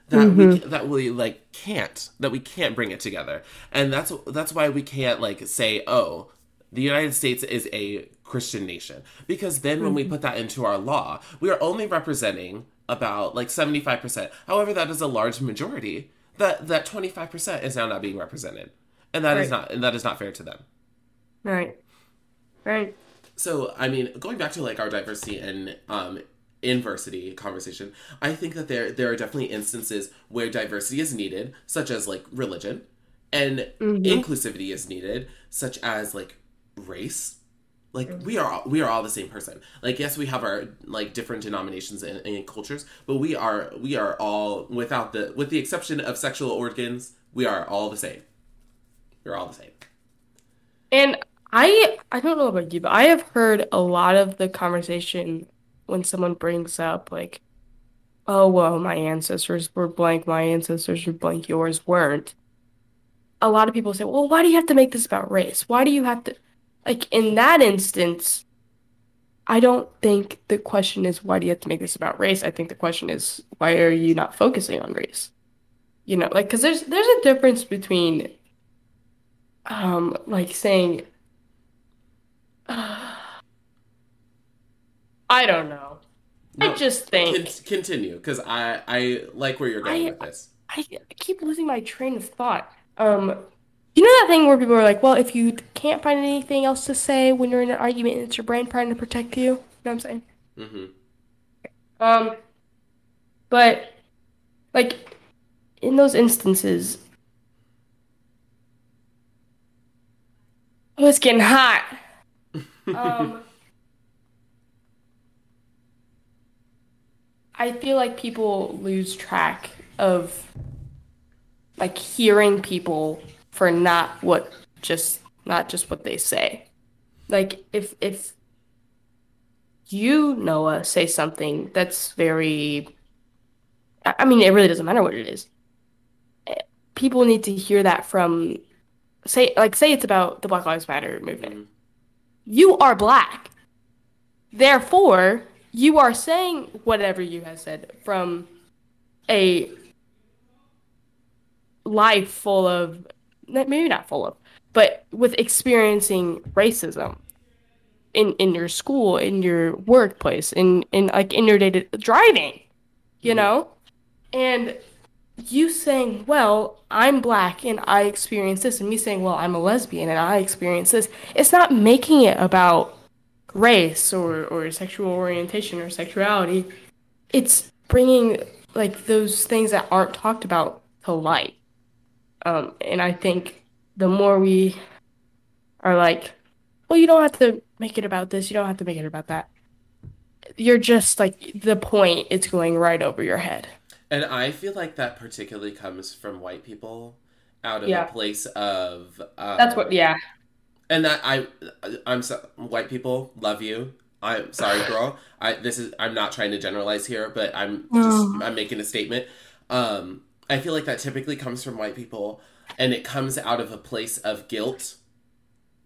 that mm-hmm. we that we like can't that we can't bring it together and that's that's why we can't like say oh the united states is a christian nation because then mm-hmm. when we mm-hmm. put that into our law we are only representing about like 75% however that is a large majority that that 25% is now not being represented and that right. is not and that is not fair to them right right so i mean going back to like our diversity and um inversity conversation, I think that there there are definitely instances where diversity is needed, such as like religion, and mm-hmm. inclusivity is needed, such as like race. Like we are we are all the same person. Like yes, we have our like different denominations and, and cultures, but we are we are all without the with the exception of sexual organs, we are all the same. We're all the same. And I I don't know about you, but I have heard a lot of the conversation when someone brings up like, oh well, my ancestors were blank, my ancestors were blank, yours weren't. A lot of people say, well, why do you have to make this about race? Why do you have to, like, in that instance, I don't think the question is why do you have to make this about race? I think the question is why are you not focusing on race? You know, like, because there's there's a difference between, um, like saying. Uh, I don't know. No, I just think con- continue because I I like where you're going I, with this. I, I keep losing my train of thought. Um, you know that thing where people are like, "Well, if you can't find anything else to say when you're in an argument, it's your brain trying to protect you." You know what I'm saying? Mm-hmm. Um, but like in those instances, oh, it's getting hot. um. I feel like people lose track of like hearing people for not what just not just what they say. Like if if you Noah say something that's very I mean it really doesn't matter what it is. People need to hear that from say like say it's about the Black Lives Matter movement. Mm-hmm. You are black. Therefore, you are saying whatever you have said from a life full of maybe not full of but with experiencing racism in in your school in your workplace in in like in your day to driving you know and you saying well i'm black and i experience this and me saying well i'm a lesbian and i experience this it's not making it about race or, or sexual orientation or sexuality. It's bringing like those things that aren't talked about to light. Um, and I think the more we are like, well, you don't have to make it about this, you don't have to make it about that. You're just like the point, it's going right over your head. And I feel like that particularly comes from white people out of Yeah. a place of uh, That's what. Yeah. and that I I'm so, white people love you. I'm sorry, girl. I this is I'm not trying to generalize here, but I'm just I'm making a statement. Um, I feel like that typically comes from white people, and it comes out of a place of guilt,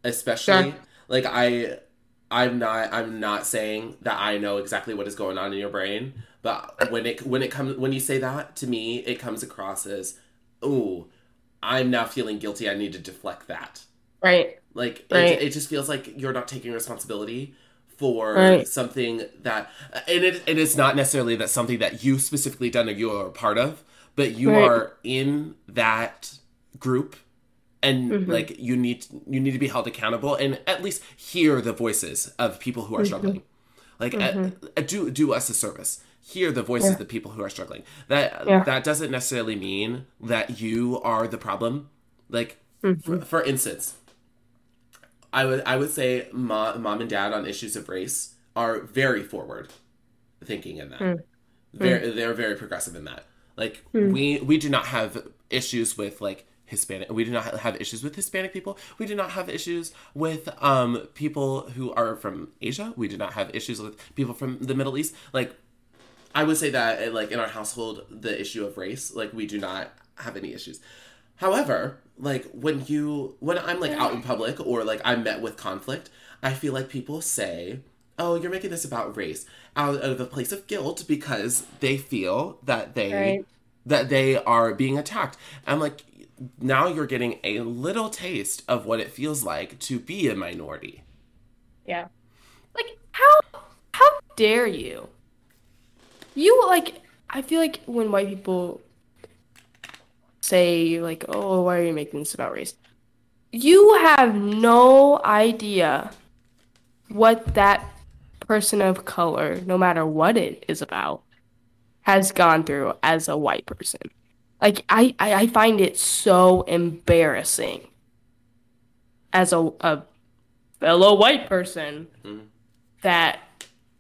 especially. Sure. Like I, I'm not I'm not saying that I know exactly what is going on in your brain, but when it when it comes when you say that to me, it comes across as, oh, I'm now feeling guilty. I need to deflect that. Right. Like Right. it, it just feels like you're not taking responsibility for Right. something that, and it, it is not necessarily that something that you specifically done or you are a part of, but you Right. are in that group, and Mhm. like you need you need to be held accountable and at least hear the voices of people who are struggling. Like uh, uh, do do us a service. Hear the voices Yeah. of the people who are struggling. That Yeah. that doesn't necessarily mean that you are the problem. Like for, for instance, I would I would say mom, mom and dad on issues of race are very forward thinking in that. Very, they're very progressive in that. Like we we do not have issues with like Hispanic. We do not have issues with Hispanic people. We do not have issues with um people who are from Asia. We do not have issues with people from the Middle East. Like I would say that uh, like in our household, the issue of race, like we do not have any issues. However, like when you when I'm like out in public or like I'm met with conflict, I feel like people say, "Oh, you're making this about race," out of a place of guilt because they feel that they Right. that they are being attacked. I'm like, now you're getting a little taste of what it feels like to be a minority. Yeah. Like how how dare you? You like I feel like when white people say like, "Oh, why are you making this about race?" You have no idea what that person of color, no matter what it is about, has gone through as a white person. Like I, I, I find it so embarrassing as a, a fellow white person Mhm. that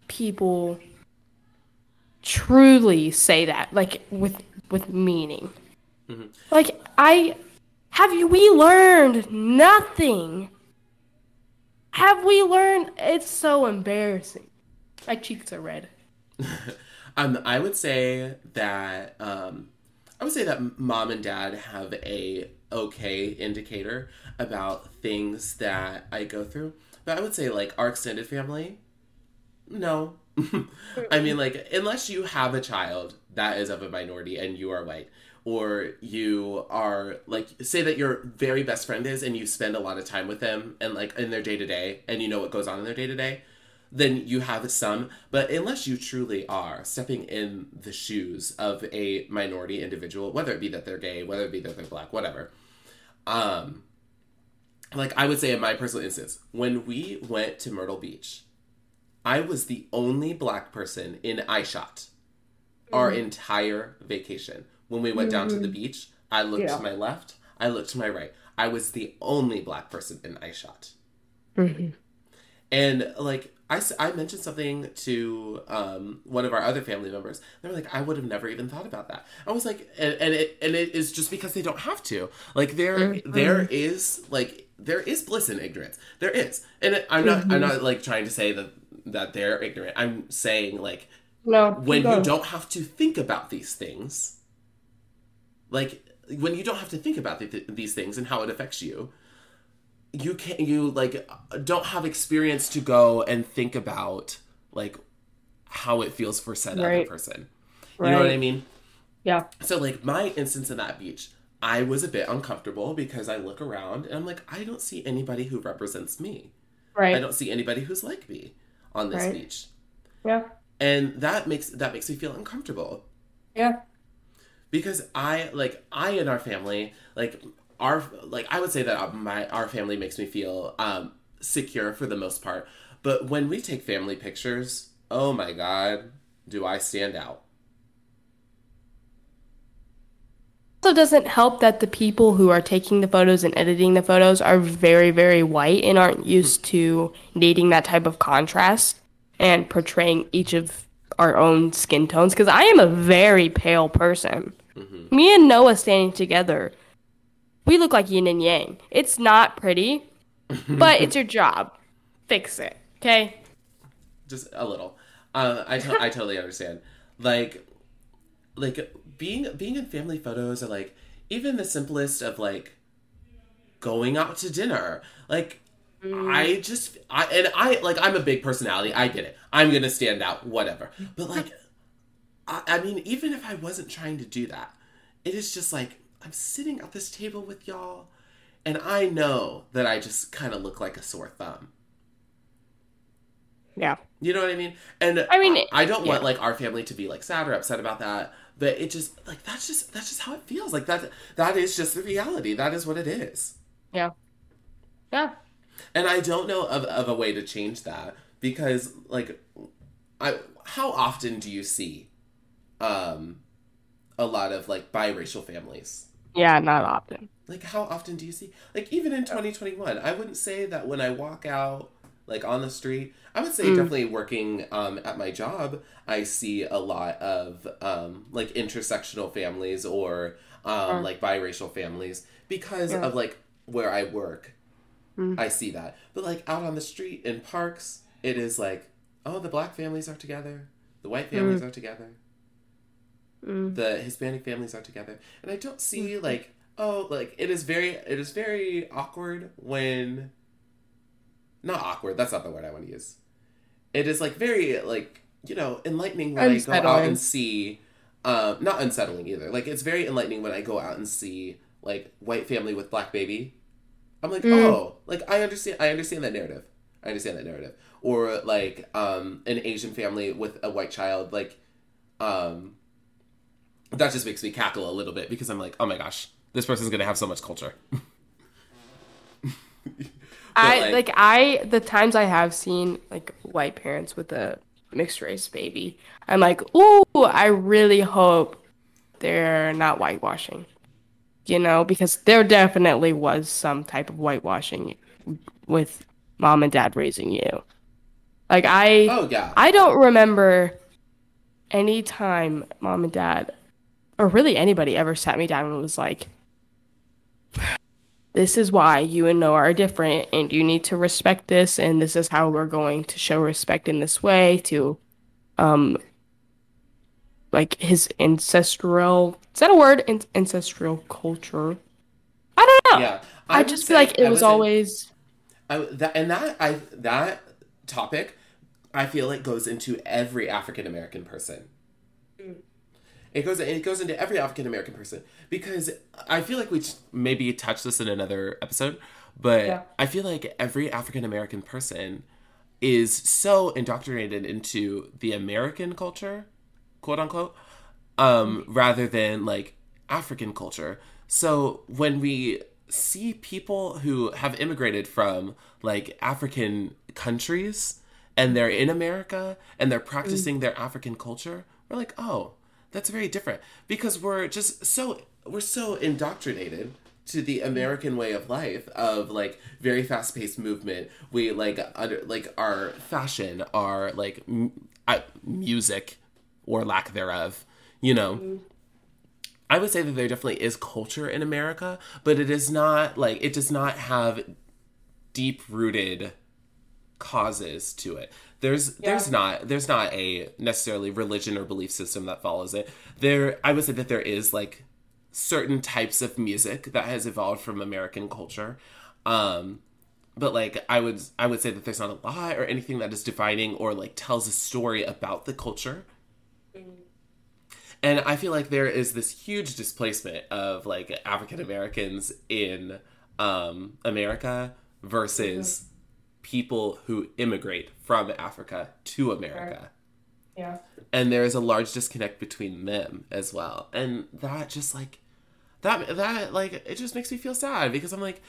people truly say that like with with meaning Mhm. like i have you we learned nothing have we learned? It's so embarrassing. My cheeks are red. Um, I would say that um, I would say that mom and dad have a okay indicator about things that I go through, but I would say like our extended family, no. I mean, like unless you have a child that is of a minority and you are white, or you are like say that your very best friend is and you spend a lot of time with them and like in their day to day and you know what goes on in their day to day then you have some. But unless you truly are stepping in the shoes of a minority individual, whether it be that they're gay, whether it be that they're black, whatever, um, like I would say in my personal instance, when we went to Myrtle Beach, I was the only black person in iShot our entire vacation. When we went down to the mm-hmm. beach, I looked Yeah. to my left, I looked to my right. I was the only black person in iShot. Mm-hmm. And like I, I mentioned something to um, one of our other family members. They were like, I would have never even thought about that. I was like, and, and it and it is just because they don't have to. Like there mm-hmm. there is like there is bliss in ignorance. There is, and it, I'm not I'm not like trying to say that that they're ignorant. I'm saying like no when you don't have to think about these things, like when you don't have to think about th- these things and how it affects you, you can not you like don't have experience to go and think about like how it feels for said other person. You know what I mean? yeah So like my instance in that beach, I was a bit uncomfortable because I look around and I'm like, I don't see anybody who represents me. Right. I don't see anybody who's like me on this Right. beach. yeah And that makes that makes me feel uncomfortable. yeah because I like I and our family like our like I would say that my our family makes me feel um secure for the most part. But when we take family pictures, oh my god, do I stand out? also doesn't help that the people who are taking the photos and editing the photos are very very white and aren't used to needing that type of contrast and portraying each of our own skin tones because i am a very pale person me and noah standing together we look like yin and yang. It's not pretty, but it's your job. Fix it, okay? Just a little. Uh, I I totally understand. Like, like being being in family photos or like even the simplest of like going out to dinner. Like, mm. I just I and I like I'm a big personality. I get it. I'm gonna stand out. Whatever. But like, I, I mean, even if I wasn't trying to do that, it is just like I'm sitting at this table with y'all, and I know that I just kind of look like a sore thumb. Yeah. You know what I mean? And I mean, I, I don't yeah. want like our family to be like sad or upset about that, but it just like that's just that's just how it feels. Like that that is just the reality. That is what it is. Yeah. Yeah. And I don't know of, of a way to change that because like I how often do you see um a lot of like biracial families? Yeah, not often. Like how often do you see like even in 2021, I wouldn't say that when I walk out like on the street, I would say mm. definitely working um at my job, I see a lot of um like intersectional families or um like biracial families because yeah. of like where I work. Mm. I see that. But like out on the street in parks, it is like, oh, the black families are together, the white families mm. are together. Mm. The Hispanic families are together. And I don't see mm. like oh like it is very it is very awkward when not awkward, that's not the word I want to use. It is like very like, you know, enlightening when I go out and see um not unsettling either. Like it's very enlightening when I go out and see like white family with black baby. I'm like, mm. oh, like I understand I understand that narrative. I understand that narrative. Or like um an Asian family with a white child, like um that just makes me cackle a little bit because I'm like, oh my gosh, this person's gonna have so much culture. I like, like, I the times I have seen like white parents with a mixed race baby, I'm like, ooh, I really hope they're not whitewashing. You know, because there definitely was some type of whitewashing with mom and dad raising you. Like I Oh yeah. I don't remember any time mom and dad or really anybody ever sat me down and was like, this is why you and Noah are different and you need to respect this and this is how we're going to show respect in this way to um like his ancestral is that a word? In- ancestral culture? I don't know. Yeah. I, I just feel like it was always I, that, and that i that topic i feel like goes into every african american person it goes it goes into every African American person because I feel like we maybe touched this in another episode, but yeah. I feel like every African American person is so indoctrinated into the American culture, quote unquote, um, rather than like African culture. So when we see people who have immigrated from like African countries and they're in America and they're practicing mm. their African culture, we're like, oh, that's very different because we're just so we're so indoctrinated to the American way of life of like very fast paced movement. We like under like our fashion, our like m- uh, music or lack thereof. You know, mm-hmm. I would say that there definitely is culture in America, but it is not like it does not have deep rooted causes to it. There's yeah. there's not there's not a necessarily religion or belief system that follows it. There I would say that there is like certain types of music that has evolved from American culture. Um but like I would I would say that there's not a lot or anything that is defining or like tells a story about the culture. Mm-hmm. And I feel like there is this huge displacement of like African Americans in um America versus mm-hmm people who immigrate from Africa to America. Yeah. And there is a large disconnect between them as well. And that just like that that like it just makes me feel sad because I'm like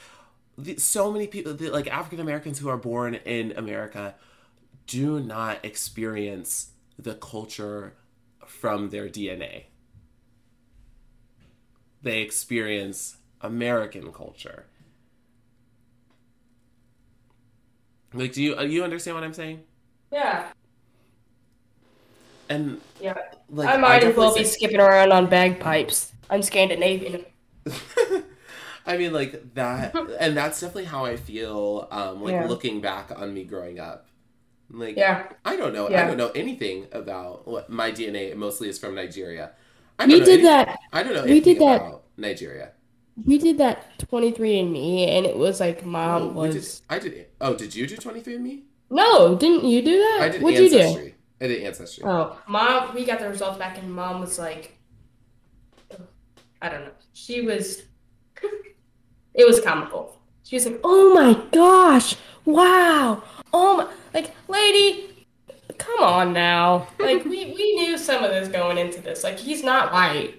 the, so many people the, like African Americans who are born in America do not experience the culture from their DNA. They experience American culture. Like, do you uh, you understand what I'm saying? Yeah. And yeah, like I might as well be skipping around on bagpipes. I'm Scandinavian. I mean, like that, and that's definitely how I feel. Um, like Yeah. looking back on me growing up, like Yeah. I don't know. I don't know anything about what my DNA mostly is from Nigeria. I We don't know did any- that. I don't know we anything did that- about Nigeria. We did that 23andMe, and it was like mom Oh, we did- was. I did. Oh, did you do 23andMe? No, didn't you do that? I did What'd you do? I did Ancestry. Oh, mom, we got the results back, and mom was like, I don't know. She was, it was comical. She was like, oh my gosh, wow, oh my, like, lady, come on now. Like, we, we knew some of this going into this. Like, he's not white.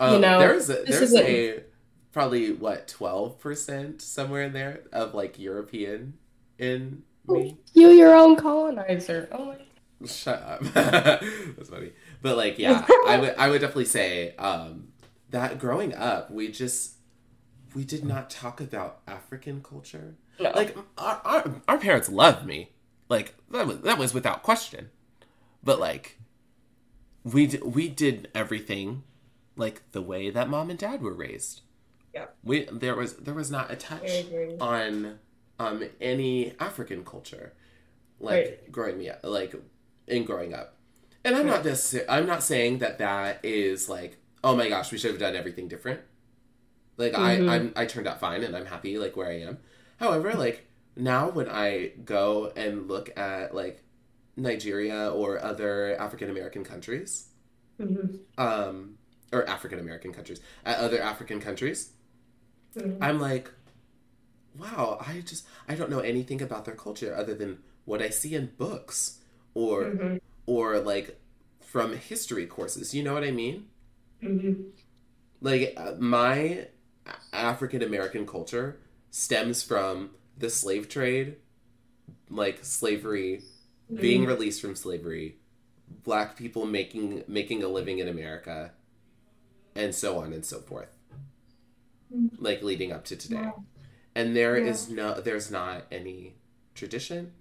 Um, know, there's a, there's isn't- a probably what 12% somewhere in there of like European in me. You, your own colonizer. Oh my. Shut up. That's funny. But like, yeah, I would I would definitely say um, that growing up, we just we did not talk about African culture. No. Like our, our our parents loved me. Like that was that was without question. But like we d- we did everything like the way that mom and dad were raised. Yeah. We there was there was not a touch on um any African culture like Right. growing me up like in growing up. And I'm not just I'm not saying that that is like oh my gosh we should have done everything different. Like Mhm. I I'm I turned out fine and I'm happy like where I am. However, like now when I go and look at like Nigeria or other African American countries, Mhm. um, or African American countries, at other African countries, Mhm. I'm like, wow, I just I don't know anything about their culture other than what I see in books or Mhm. or like from history courses. You know what I mean? Mhm. Like uh, my African American culture stems from the slave trade, like slavery, being released from slavery, black people making making a living in America, and so on and so forth. Like leading up to today. Wow. And there Yeah. is no there's not any tradition.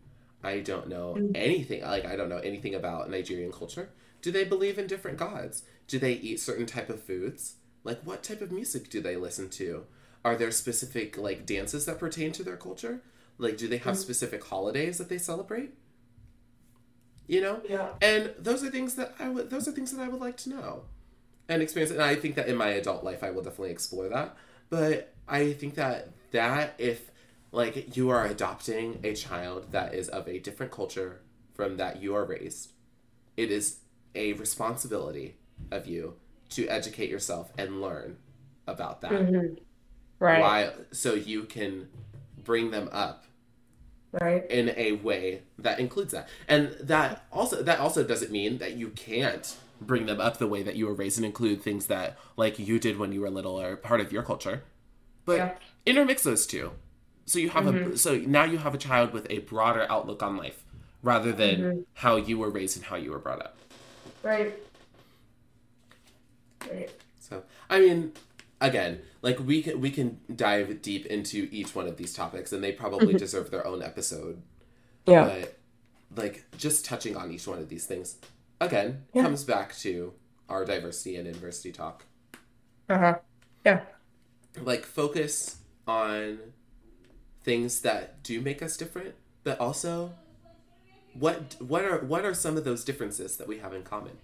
I don't know Mm. anything like I don't know anything about Nigerian culture. Do they believe in different gods? Do they eat certain type of foods? Like what type of music do they listen to? Are there specific like dances that pertain to their culture? Like do they have Mm. specific holidays that they celebrate? You know? Yeah. And those are things that I would those are things that I would like to know and experience. And I think that in my adult life I will definitely explore that. But I think that that if like you are adopting a child that is of a different culture from that you are raised, it is a responsibility of you to educate yourself and learn about that. Mhm. Right. Why so you can bring them up Right. in a way that includes that and that also that also doesn't mean that you can't bring them up the way that you were raised and include things that like you did when you were little or part of your culture but Yeah. intermix those two so you have a mm-hmm. so now you have a child with a broader outlook on life rather than mm-hmm. how you were raised and how you were brought up Right. Right. so i mean again like we can we can dive deep into each one of these topics and they probably mm-hmm. deserve their own episode Yeah. but like just touching on each one of these things again Yeah. comes back to our diversity and inversity talk Uh huh. Yeah. like focus on things that do make us different but also what what are what are some of those differences that we have in common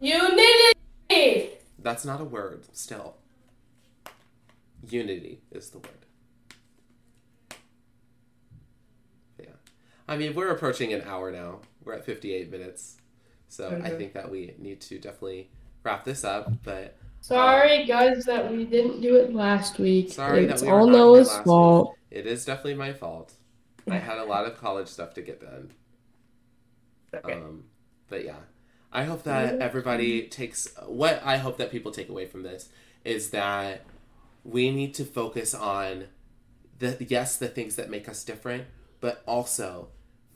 Unity. that's not a word still unity is the word yeah i mean we're approaching an hour now we're at 58 minutes so i think that we need to definitely wrap this up but Sorry, guys, that we didn't do it last week. Sorry that it's we all not here Noah's last fault. it is definitely my fault i had a lot of college stuff to get done Okay. Um, but yeah, I hope that everybody takes what I hope that people take away from this is that we need to focus on the yes, the things that make us different, but also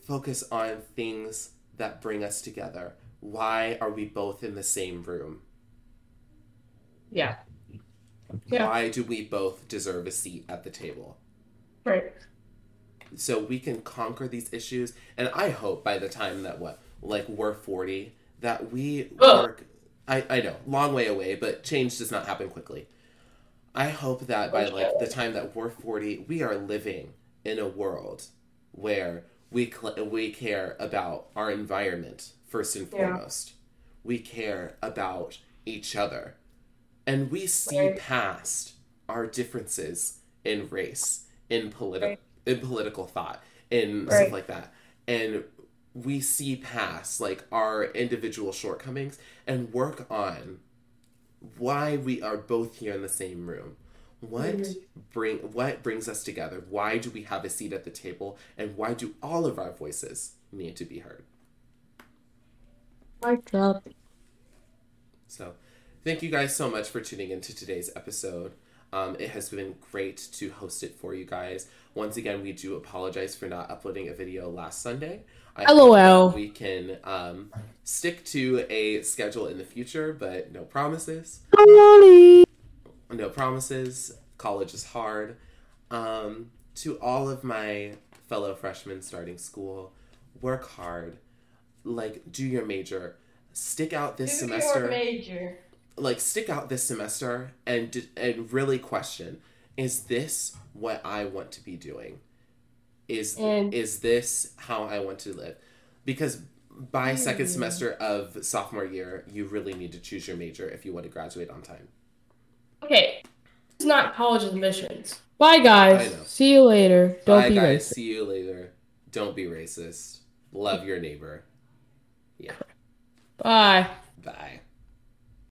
focus on things that bring us together. Why are we both in the same room? yeah. Yeah. Why do we both deserve a seat at the table? Right. so we can conquer these issues and i hope by the time that what like we're 40 that we work I, I know long way away but change does not happen quickly I hope that by like the time that we're 40, we are living in a world where we cl- we care about our environment first and foremost. Yeah. We care about each other. And we see right. past our differences in race, in political right. in political thought, in right. stuff like that. And we see past like our individual shortcomings and work on why we are both here in the same room what mm-hmm. bring what brings us together why do we have a seat at the table and why do all of our voices need to be heard Mic so thank you guys so much for tuning into today's episode um, it has been great to host it for you guys once again we do apologize for not uploading a video last sunday I LOL. we can um, stick to a schedule in the future, but no promises. No promises. College is hard. Um, to all of my fellow freshmen starting school, work hard. Like, do your major. Stick out this do semester. Your major. Like, stick out this semester and and really question: Is this what I want to be doing? Is and, is this how I want to live? Because by hmm. second semester of sophomore year, you really need to choose your major if you want to graduate on time. Okay, it's not college admissions. Bye, guys. See you later. Don't Bye, be guys. racist. See you later. Don't be racist. Love your neighbor. Bye. Bye.